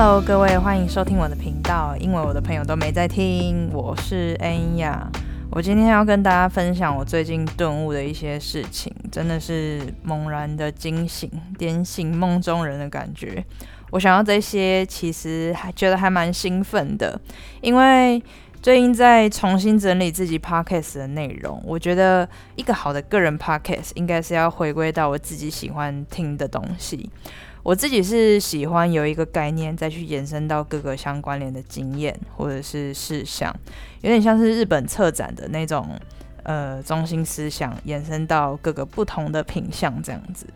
Hello，各位，欢迎收听我的频道。因为我的朋友都没在听，我是恩雅。我今天要跟大家分享我最近顿悟的一些事情，真的是猛然的惊醒，点醒梦中人的感觉。我想要这些，其实还觉得还蛮兴奋的，因为最近在重新整理自己 podcast 的内容。我觉得一个好的个人 podcast 应该是要回归到我自己喜欢听的东西。我自己是喜欢有一个概念，再去延伸到各个相关联的经验或者是事项，有点像是日本策展的那种呃中心思想，延伸到各个不同的品相这样子。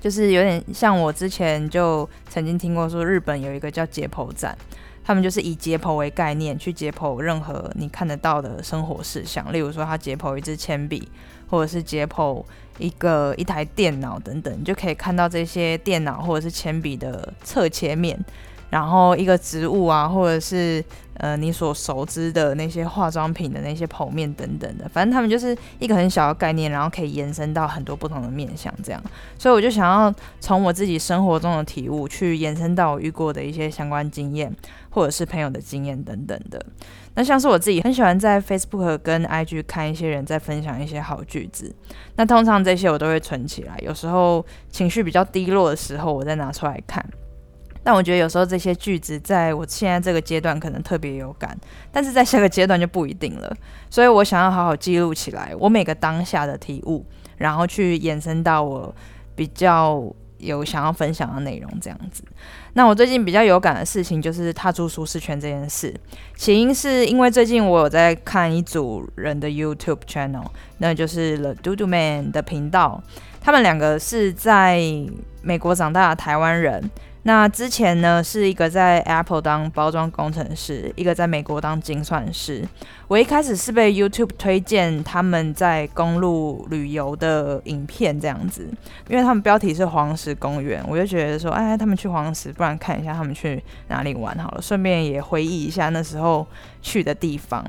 就是有点像我之前就曾经听过说，日本有一个叫解剖展，他们就是以解剖为概念去解剖任何你看得到的生活事项，例如说他解剖一支铅笔，或者是解剖一个一台电脑等等，你就可以看到这些电脑或者是铅笔的侧切面。然后一个植物啊，或者是呃你所熟知的那些化妆品的那些剖面等等的，反正他们就是一个很小的概念，然后可以延伸到很多不同的面向，这样。所以我就想要从我自己生活中的体悟，去延伸到我遇过的一些相关经验，或者是朋友的经验等等的。那像是我自己很喜欢在 Facebook 跟 IG 看一些人在分享一些好句子，那通常这些我都会存起来，有时候情绪比较低落的时候，我再拿出来看。但我觉得有时候这些句子在我现在这个阶段可能特别有感，但是在下个阶段就不一定了。所以我想要好好记录起来我每个当下的体悟，然后去延伸到我比较有想要分享的内容这样子。那我最近比较有感的事情就是踏出舒适圈这件事，起因是因为最近我有在看一组人的 YouTube channel，那就是 The Dodo Man 的频道，他们两个是在美国长大的台湾人。那之前呢，是一个在 Apple 当包装工程师，一个在美国当精算师。我一开始是被 YouTube 推荐他们在公路旅游的影片这样子，因为他们标题是黄石公园，我就觉得说，哎，他们去黄石，不然看一下他们去哪里玩好了，顺便也回忆一下那时候去的地方。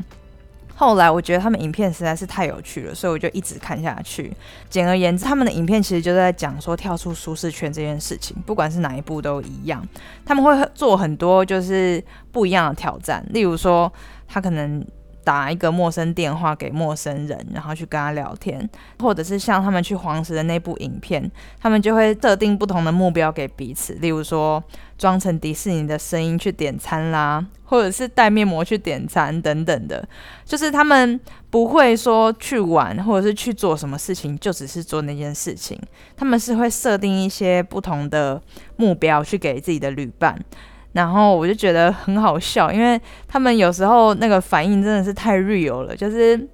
后来我觉得他们影片实在是太有趣了，所以我就一直看下去。简而言之，他们的影片其实就在讲说跳出舒适圈这件事情，不管是哪一部都一样。他们会做很多就是不一样的挑战，例如说他可能。打一个陌生电话给陌生人，然后去跟他聊天，或者是像他们去黄石的那部影片，他们就会设定不同的目标给彼此，例如说装成迪士尼的声音去点餐啦，或者是带面膜去点餐等等的，就是他们不会说去玩或者是去做什么事情，就只是做那件事情，他们是会设定一些不同的目标去给自己的旅伴。然后我就觉得很好笑，因为他们有时候那个反应真的是太 real 了，就是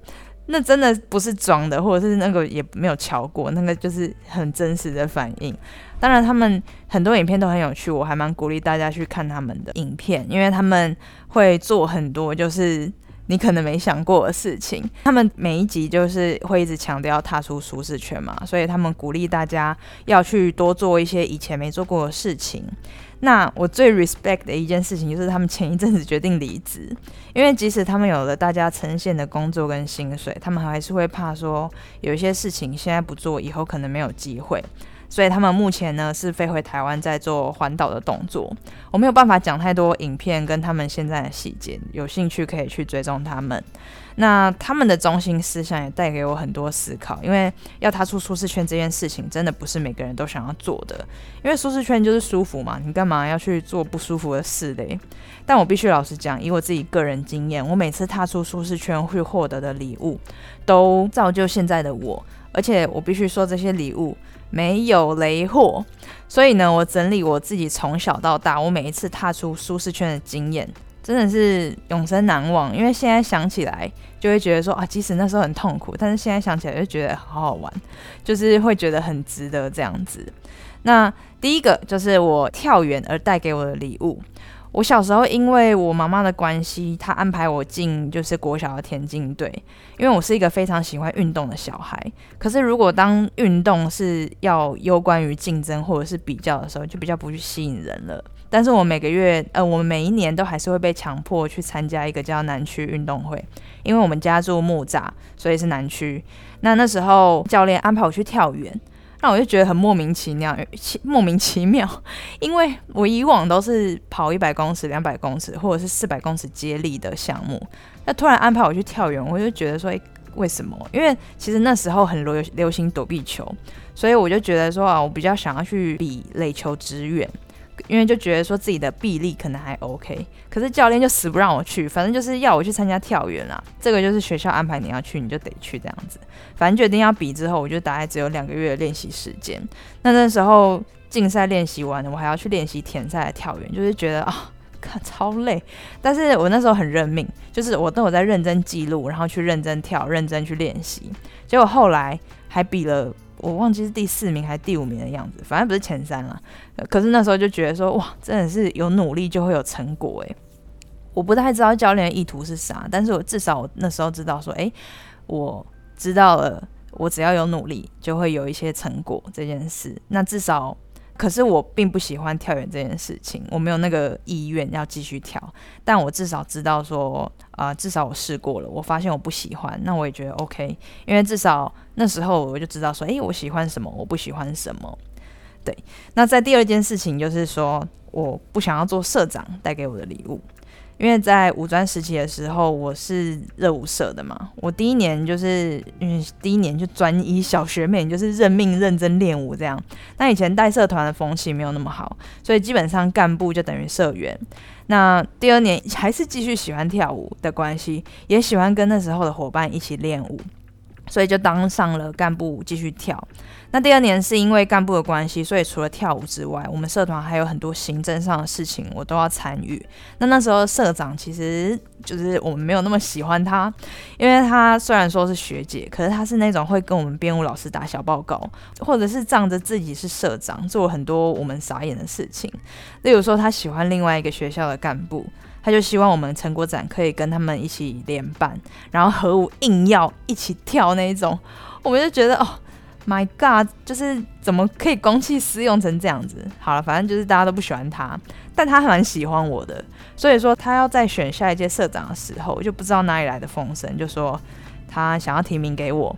那真的不是装的，或者是那个也没有瞧过，那个就是很真实的反应。当然，他们很多影片都很有趣，我还蛮鼓励大家去看他们的影片，因为他们会做很多就是你可能没想过的事情。他们每一集就是会一直强调踏出舒适圈嘛，所以他们鼓励大家要去多做一些以前没做过的事情。那我最 respect 的一件事情就是他们前一阵子决定离职，因为即使他们有了大家呈现的工作跟薪水，他们还是会怕说有一些事情现在不做，以后可能没有机会。所以他们目前呢是飞回台湾在做环岛的动作，我没有办法讲太多影片跟他们现在的细节，有兴趣可以去追踪他们。那他们的中心思想也带给我很多思考，因为要踏出舒适圈这件事情真的不是每个人都想要做的，因为舒适圈就是舒服嘛，你干嘛要去做不舒服的事嘞？但我必须老实讲，以我自己个人经验，我每次踏出舒适圈会获得的礼物，都造就现在的我，而且我必须说这些礼物。没有雷货，所以呢，我整理我自己从小到大，我每一次踏出舒适圈的经验，真的是永生难忘。因为现在想起来，就会觉得说啊，即使那时候很痛苦，但是现在想起来就觉得好好玩，就是会觉得很值得这样子。那第一个就是我跳远而带给我的礼物。我小时候因为我妈妈的关系，她安排我进就是国小的田径队，因为我是一个非常喜欢运动的小孩。可是如果当运动是要攸关于竞争或者是比较的时候，就比较不去吸引人了。但是我每个月呃，我们每一年都还是会被强迫去参加一个叫南区运动会，因为我们家住木栅，所以是南区。那那时候教练安排我去跳远。那我就觉得很莫名其妙，莫名其妙，因为我以往都是跑一百公尺、两百公尺或者是四百公尺接力的项目，那突然安排我去跳远，我就觉得说，诶，为什么？因为其实那时候很流流行躲避球，所以我就觉得说啊，我比较想要去比垒球直远。因为就觉得说自己的臂力可能还 OK，可是教练就死不让我去，反正就是要我去参加跳远啦。这个就是学校安排你要去，你就得去这样子。反正决定要比之后，我就大概只有两个月的练习时间。那那时候竞赛练习完了，我还要去练习田赛的跳远，就是觉得啊，看超累。但是我那时候很认命，就是我都有在认真记录，然后去认真跳，认真去练习。结果后来还比了。我忘记是第四名还是第五名的样子，反正不是前三了。可是那时候就觉得说，哇，真的是有努力就会有成果诶。我不太知道教练的意图是啥，但是我至少我那时候知道说，诶，我知道了，我只要有努力就会有一些成果这件事。那至少。可是我并不喜欢跳远这件事情，我没有那个意愿要继续跳。但我至少知道说，啊，至少我试过了，我发现我不喜欢，那我也觉得 OK，因为至少那时候我就知道说，诶，我喜欢什么，我不喜欢什么。对，那在第二件事情就是说，我不想要做社长带给我的礼物。因为在五专时期的时候，我是热舞社的嘛。我第一年就是嗯第一年就专一小学妹，就是认命认真练舞这样。那以前带社团的风气没有那么好，所以基本上干部就等于社员。那第二年还是继续喜欢跳舞的关系，也喜欢跟那时候的伙伴一起练舞。所以就当上了干部，继续跳。那第二年是因为干部的关系，所以除了跳舞之外，我们社团还有很多行政上的事情，我都要参与。那那时候社长其实就是我们没有那么喜欢他，因为他虽然说是学姐，可是他是那种会跟我们编舞老师打小报告，或者是仗着自己是社长，做很多我们傻眼的事情。例如说，他喜欢另外一个学校的干部。他就希望我们成果展可以跟他们一起联办，然后和舞硬要一起跳那一种，我们就觉得哦，My God，就是怎么可以公器私用成这样子？好了，反正就是大家都不喜欢他，但他蛮喜欢我的，所以说他要在选下一届社长的时候，就不知道哪里来的风声，就说他想要提名给我。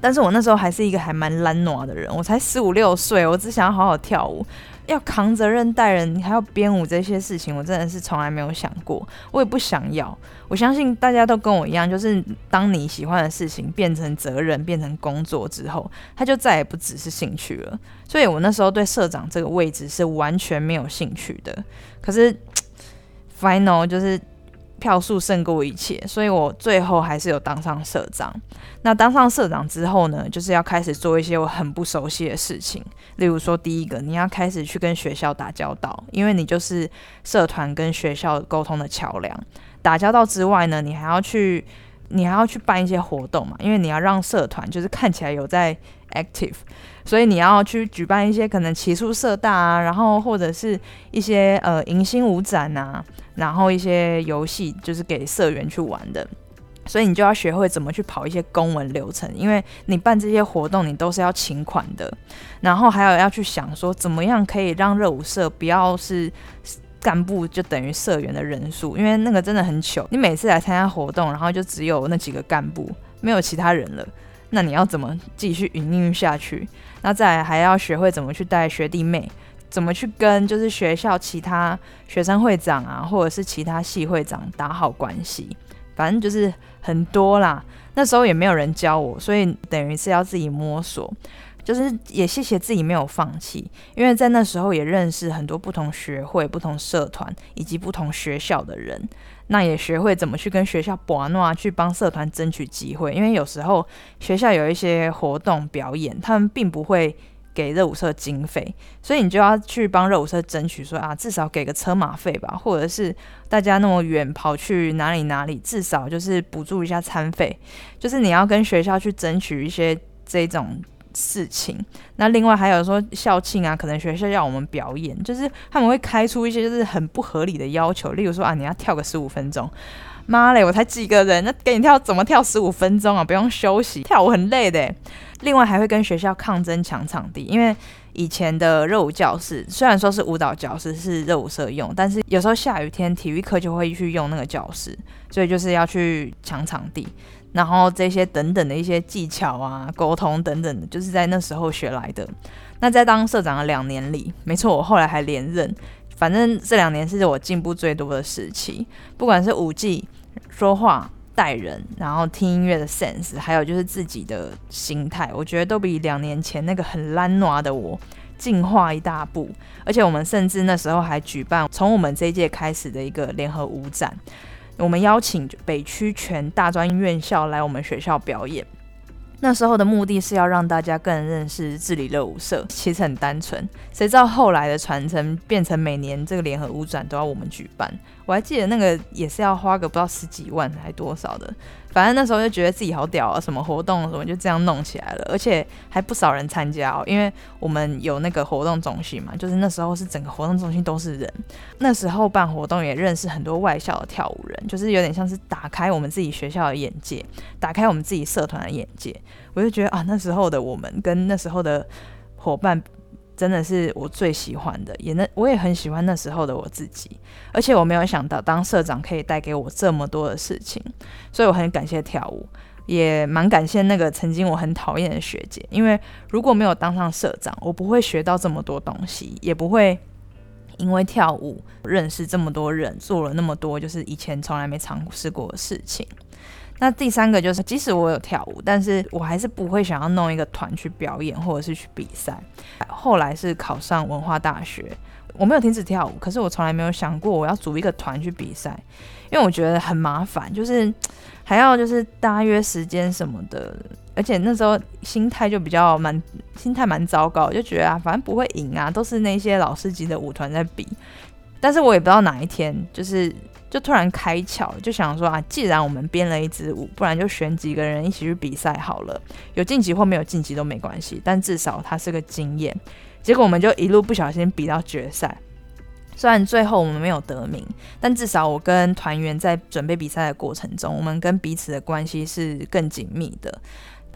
但是我那时候还是一个还蛮懒惰的人，我才十五六岁，我只想要好好跳舞，要扛责任带人，还要编舞这些事情，我真的是从来没有想过，我也不想要。我相信大家都跟我一样，就是当你喜欢的事情变成责任、变成工作之后，它就再也不只是兴趣了。所以我那时候对社长这个位置是完全没有兴趣的。可是 final 就是。票数胜过一切，所以我最后还是有当上社长。那当上社长之后呢，就是要开始做一些我很不熟悉的事情。例如说，第一个，你要开始去跟学校打交道，因为你就是社团跟学校沟通的桥梁。打交道之外呢，你还要去，你还要去办一些活动嘛，因为你要让社团就是看起来有在 active，所以你要去举办一些可能骑术社大啊，然后或者是一些呃迎新舞展啊。然后一些游戏就是给社员去玩的，所以你就要学会怎么去跑一些公文流程，因为你办这些活动你都是要请款的，然后还有要去想说怎么样可以让热舞社不要是干部就等于社员的人数，因为那个真的很糗，你每次来参加活动，然后就只有那几个干部，没有其他人了，那你要怎么继续营运下去？那再来还要学会怎么去带学弟妹。怎么去跟就是学校其他学生会长啊，或者是其他系会长打好关系，反正就是很多啦。那时候也没有人教我，所以等于是要自己摸索。就是也谢谢自己没有放弃，因为在那时候也认识很多不同学会、不同社团以及不同学校的人。那也学会怎么去跟学校博诺去帮社团争取机会，因为有时候学校有一些活动表演，他们并不会。给热舞社经费，所以你就要去帮热舞社争取，说啊，至少给个车马费吧，或者是大家那么远跑去哪里哪里，至少就是补助一下餐费，就是你要跟学校去争取一些这种事情。那另外还有说校庆啊，可能学校要我们表演，就是他们会开出一些就是很不合理的要求，例如说啊，你要跳个十五分钟。妈嘞，我才几个人，那给你跳怎么跳十五分钟啊？不用休息，跳舞很累的。另外还会跟学校抗争抢场地，因为以前的热舞教室虽然说是舞蹈教室，是热舞社用，但是有时候下雨天体育课就会去用那个教室，所以就是要去抢场地。然后这些等等的一些技巧啊、沟通等等的，就是在那时候学来的。那在当社长的两年里，没错，我后来还连任。反正这两年是我进步最多的时期，不管是舞技、说话、待人，然后听音乐的 sense，还有就是自己的心态，我觉得都比两年前那个很懒惰的我进化一大步。而且我们甚至那时候还举办从我们这一届开始的一个联合舞展。我们邀请北区全大专院校来我们学校表演。那时候的目的是要让大家更认识治理乐舞社，其实很单纯。谁知道后来的传承变成每年这个联合舞展都要我们举办。我还记得那个也是要花个不知道十几万还多少的。反正那时候就觉得自己好屌啊，什么活动什么就这样弄起来了，而且还不少人参加哦，因为我们有那个活动中心嘛，就是那时候是整个活动中心都是人。那时候办活动也认识很多外校的跳舞人，就是有点像是打开我们自己学校的眼界，打开我们自己社团的眼界。我就觉得啊，那时候的我们跟那时候的伙伴。真的是我最喜欢的，也那我也很喜欢那时候的我自己，而且我没有想到当社长可以带给我这么多的事情，所以我很感谢跳舞，也蛮感谢那个曾经我很讨厌的学姐，因为如果没有当上社长，我不会学到这么多东西，也不会因为跳舞认识这么多人，做了那么多就是以前从来没尝试过的事情。那第三个就是，即使我有跳舞，但是我还是不会想要弄一个团去表演或者是去比赛。后来是考上文化大学，我没有停止跳舞，可是我从来没有想过我要组一个团去比赛，因为我觉得很麻烦，就是还要就是大约时间什么的，而且那时候心态就比较蛮心态蛮糟糕，就觉得啊，反正不会赢啊，都是那些老师级的舞团在比，但是我也不知道哪一天就是。就突然开窍，就想说啊，既然我们编了一支舞，不然就选几个人一起去比赛好了。有晋级或没有晋级都没关系，但至少它是个经验。结果我们就一路不小心比到决赛，虽然最后我们没有得名，但至少我跟团员在准备比赛的过程中，我们跟彼此的关系是更紧密的。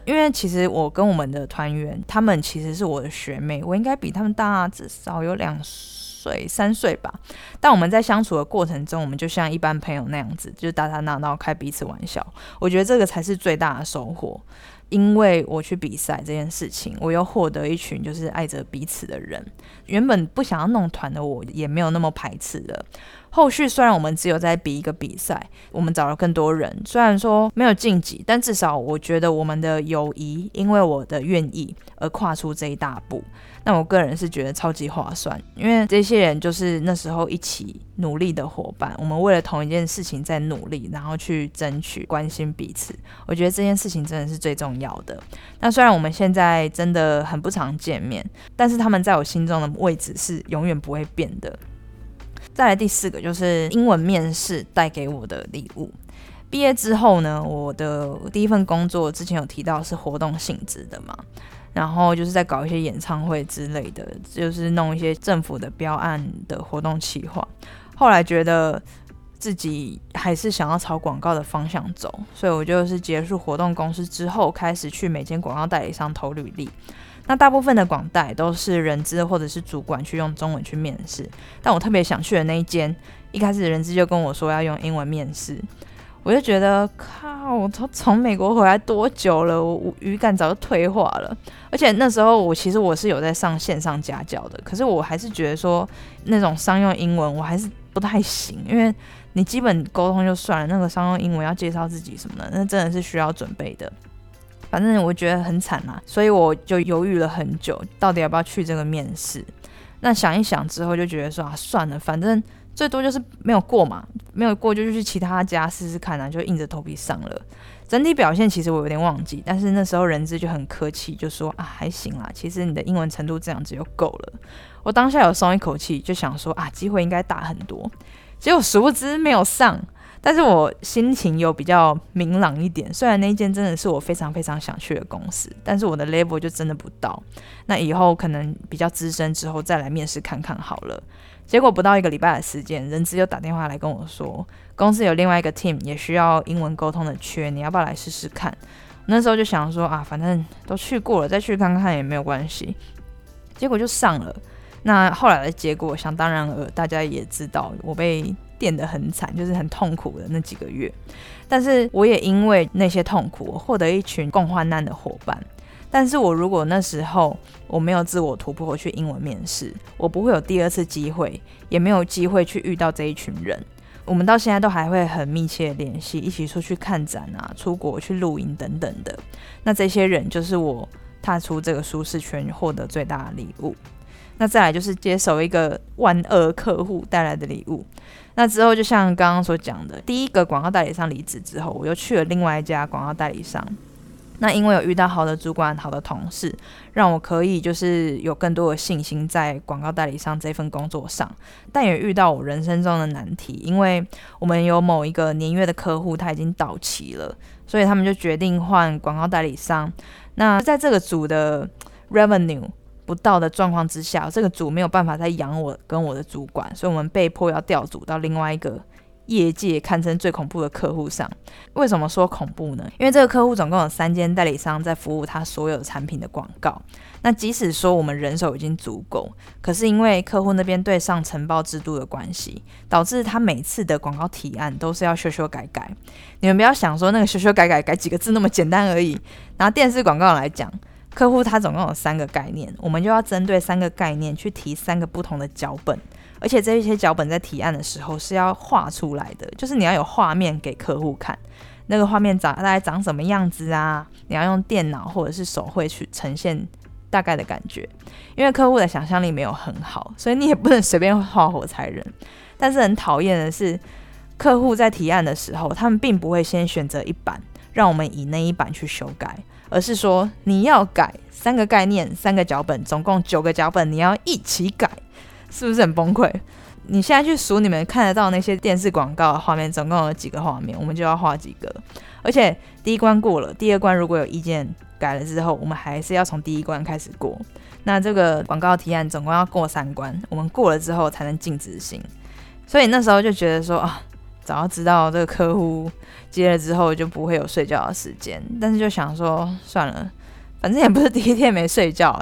因为其实我跟我们的团员，他们其实是我的学妹，我应该比他们大至少有两岁。对三岁吧，但我们在相处的过程中，我们就像一般朋友那样子，就打打闹闹，开彼此玩笑。我觉得这个才是最大的收获。因为我去比赛这件事情，我又获得一群就是爱着彼此的人。原本不想要弄团的我，也没有那么排斥了。后续虽然我们只有在比一个比赛，我们找了更多人，虽然说没有晋级，但至少我觉得我们的友谊因为我的愿意而跨出这一大步。那我个人是觉得超级划算，因为这些人就是那时候一起努力的伙伴，我们为了同一件事情在努力，然后去争取关心彼此。我觉得这件事情真的是最重要的。那虽然我们现在真的很不常见面，但是他们在我心中的位置是永远不会变的。再来第四个就是英文面试带给我的礼物。毕业之后呢，我的第一份工作之前有提到是活动性质的嘛。然后就是在搞一些演唱会之类的，就是弄一些政府的标案的活动企划。后来觉得自己还是想要朝广告的方向走，所以我就是结束活动公司之后，开始去每间广告代理商投履历。那大部分的广代都是人资或者是主管去用中文去面试，但我特别想去的那一间，一开始人资就跟我说要用英文面试。我就觉得靠，我从从美国回来多久了？我语感早就退化了。而且那时候我其实我是有在上线上家教的，可是我还是觉得说那种商用英文我还是不太行，因为你基本沟通就算了，那个商用英文要介绍自己什么的，那真的是需要准备的。反正我觉得很惨嘛，所以我就犹豫了很久，到底要不要去这个面试。那想一想之后就觉得说啊，算了，反正。最多就是没有过嘛，没有过就去其他家试试看啊，就硬着头皮上了。整体表现其实我有点忘记，但是那时候人资就很客气，就说啊还行啦，其实你的英文程度这样子就够了。我当下有松一口气，就想说啊机会应该大很多。结果殊不知没有上，但是我心情有比较明朗一点。虽然那一间真的是我非常非常想去的公司，但是我的 level 就真的不到。那以后可能比较资深之后再来面试看看好了。结果不到一个礼拜的时间，人资又打电话来跟我说，公司有另外一个 team 也需要英文沟通的缺，你要不要来试试看？那时候就想说啊，反正都去过了，再去看看也没有关系。结果就上了。那后来的结果，想当然尔，大家也知道，我被垫得很惨，就是很痛苦的那几个月。但是我也因为那些痛苦，我获得一群共患难的伙伴。但是我如果那时候我没有自我突破去英文面试，我不会有第二次机会，也没有机会去遇到这一群人。我们到现在都还会很密切联系，一起出去看展啊，出国去露营等等的。那这些人就是我踏出这个舒适圈获得最大的礼物。那再来就是接手一个万恶客户带来的礼物。那之后就像刚刚所讲的，第一个广告代理商离职之后，我又去了另外一家广告代理商。那因为有遇到好的主管、好的同事，让我可以就是有更多的信心在广告代理商这份工作上，但也遇到我人生中的难题，因为我们有某一个年月的客户他已经到期了，所以他们就决定换广告代理商。那在这个组的 revenue 不到的状况之下，这个组没有办法再养我跟我的主管，所以我们被迫要调组到另外一个。业界堪称最恐怖的客户上，为什么说恐怖呢？因为这个客户总共有三间代理商在服务他所有产品的广告。那即使说我们人手已经足够，可是因为客户那边对上承包制度的关系，导致他每次的广告提案都是要修修改改。你们不要想说那个修修改改改几个字那么简单而已。拿电视广告来讲，客户他总共有三个概念，我们就要针对三个概念去提三个不同的脚本。而且这一些脚本在提案的时候是要画出来的，就是你要有画面给客户看，那个画面长大概长什么样子啊？你要用电脑或者是手绘去呈现大概的感觉。因为客户的想象力没有很好，所以你也不能随便画火柴人。但是很讨厌的是，客户在提案的时候，他们并不会先选择一版，让我们以那一版去修改，而是说你要改三个概念、三个脚本，总共九个脚本，你要一起改。是不是很崩溃？你现在去数你们看得到那些电视广告的画面，总共有几个画面，我们就要画几个。而且第一关过了，第二关如果有意见改了之后，我们还是要从第一关开始过。那这个广告提案总共要过三关，我们过了之后才能进执行。所以那时候就觉得说啊，早知道这个客户接了之后就不会有睡觉的时间，但是就想说算了。反正也不是第一天没睡觉，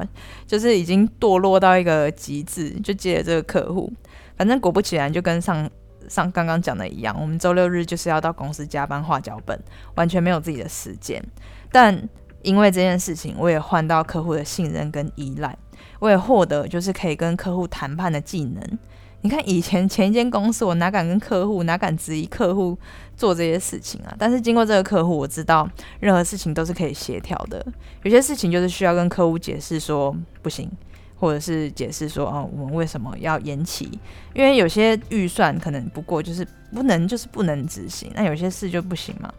就是已经堕落到一个极致，就接了这个客户。反正果不其然，就跟上上刚刚讲的一样，我们周六日就是要到公司加班画脚本，完全没有自己的时间。但因为这件事情，我也换到客户的信任跟依赖，我也获得就是可以跟客户谈判的技能。你看以前前一间公司，我哪敢跟客户，哪敢质疑客户做这些事情啊？但是经过这个客户，我知道任何事情都是可以协调的。有些事情就是需要跟客户解释说不行，或者是解释说哦，我们为什么要延期？因为有些预算可能不过就是不能，就是不能执行。那有些事就不行嘛，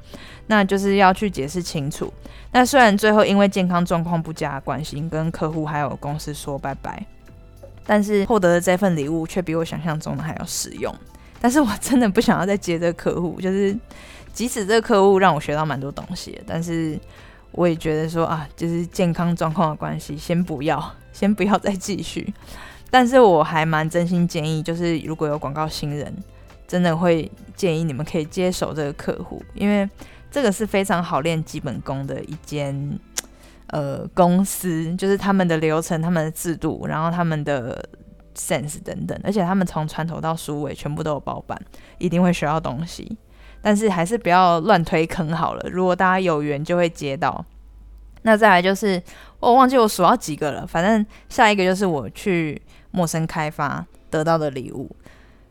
那就是要去解释清楚。那虽然最后因为健康状况不佳关系，跟客户还有公司说拜拜。但是获得的这份礼物却比我想象中的还要实用。但是我真的不想要再接这个客户，就是即使这个客户让我学到蛮多东西，但是我也觉得说啊，就是健康状况的关系，先不要，先不要再继续。但是我还蛮真心建议，就是如果有广告新人，真的会建议你们可以接手这个客户，因为这个是非常好练基本功的一间。呃，公司就是他们的流程、他们的制度，然后他们的 sense 等等，而且他们从船头到书尾全部都有包办，一定会学到东西。但是还是不要乱推坑好了。如果大家有缘就会接到。那再来就是我忘记我数到几个了，反正下一个就是我去陌生开发得到的礼物，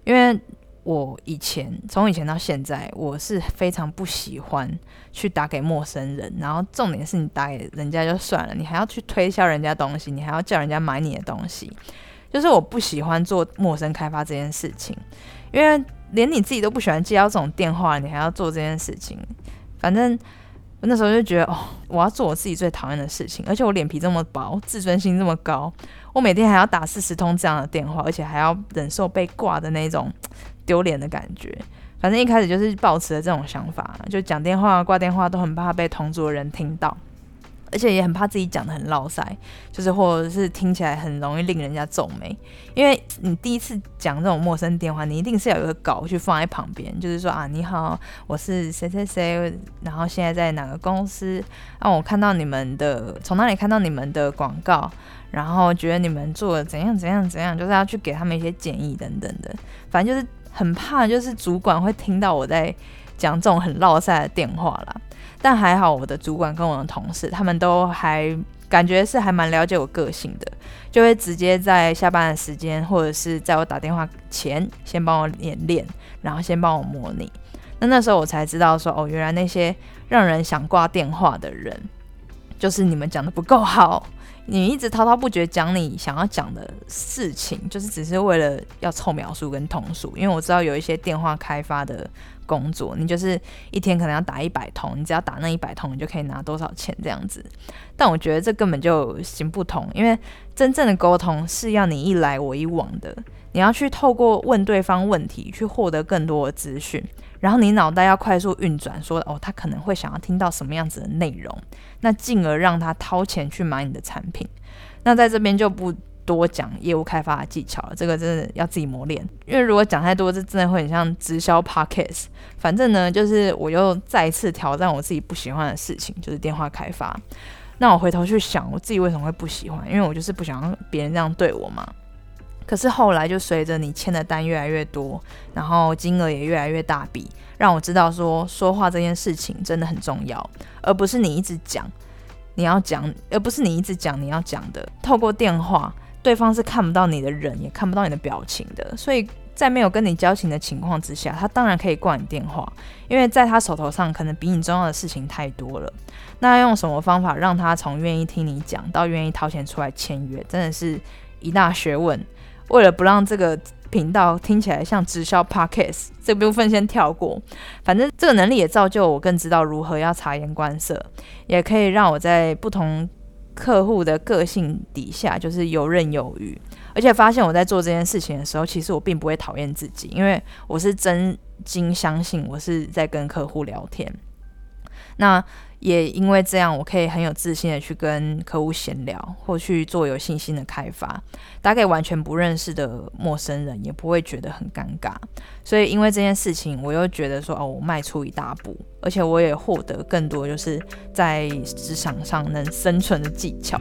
因为。我以前从以前到现在，我是非常不喜欢去打给陌生人，然后重点是你打给人家就算了，你还要去推销人家东西，你还要叫人家买你的东西，就是我不喜欢做陌生开发这件事情，因为连你自己都不喜欢接到这种电话，你还要做这件事情，反正我。那时候就觉得哦，我要做我自己最讨厌的事情，而且我脸皮这么薄，自尊心这么高，我每天还要打四十通这样的电话，而且还要忍受被挂的那种丢脸的感觉。反正一开始就是抱持了这种想法，就讲电话、挂电话都很怕被同桌的人听到。而且也很怕自己讲的很唠塞，就是或者是听起来很容易令人家皱眉，因为你第一次讲这种陌生电话，你一定是要有个稿去放在旁边，就是说啊，你好，我是谁谁谁，然后现在在哪个公司，让我看到你们的，从哪里看到你们的广告，然后觉得你们做怎样怎样怎样，就是要去给他们一些建议等等的，反正就是很怕就是主管会听到我在讲这种很落塞的电话啦。但还好，我的主管跟我的同事他们都还感觉是还蛮了解我个性的，就会直接在下班的时间或者是在我打电话前先帮我演练，然后先帮我模拟。那那时候我才知道说，哦，原来那些让人想挂电话的人，就是你们讲的不够好。你一直滔滔不绝讲你想要讲的事情，就是只是为了要凑描述跟通数。因为我知道有一些电话开发的工作，你就是一天可能要打一百通，你只要打那一百通，你就可以拿多少钱这样子。但我觉得这根本就行不通，因为真正的沟通是要你一来我一往的，你要去透过问对方问题去获得更多的资讯。然后你脑袋要快速运转，说哦，他可能会想要听到什么样子的内容，那进而让他掏钱去买你的产品。那在这边就不多讲业务开发的技巧了，这个真的要自己磨练。因为如果讲太多，这真的会很像直销 podcast。反正呢，就是我又再一次挑战我自己不喜欢的事情，就是电话开发。那我回头去想，我自己为什么会不喜欢？因为我就是不想让别人这样对我嘛。可是后来就随着你签的单越来越多，然后金额也越来越大笔，让我知道说说话这件事情真的很重要，而不是你一直讲你要讲，而不是你一直讲你要讲的。透过电话，对方是看不到你的人，也看不到你的表情的，所以在没有跟你交情的情况之下，他当然可以挂你电话，因为在他手头上可能比你重要的事情太多了。那用什么方法让他从愿意听你讲到愿意掏钱出来签约，真的是一大学问。为了不让这个频道听起来像直销 podcast，这部分先跳过。反正这个能力也造就我更知道如何要察言观色，也可以让我在不同客户的个性底下就是游刃有余。而且发现我在做这件事情的时候，其实我并不会讨厌自己，因为我是真心相信我是在跟客户聊天。那也因为这样，我可以很有自信的去跟客户闲聊，或去做有信心的开发，打给完全不认识的陌生人，也不会觉得很尴尬。所以因为这件事情，我又觉得说，哦，我迈出一大步，而且我也获得更多，就是在职场上能生存的技巧。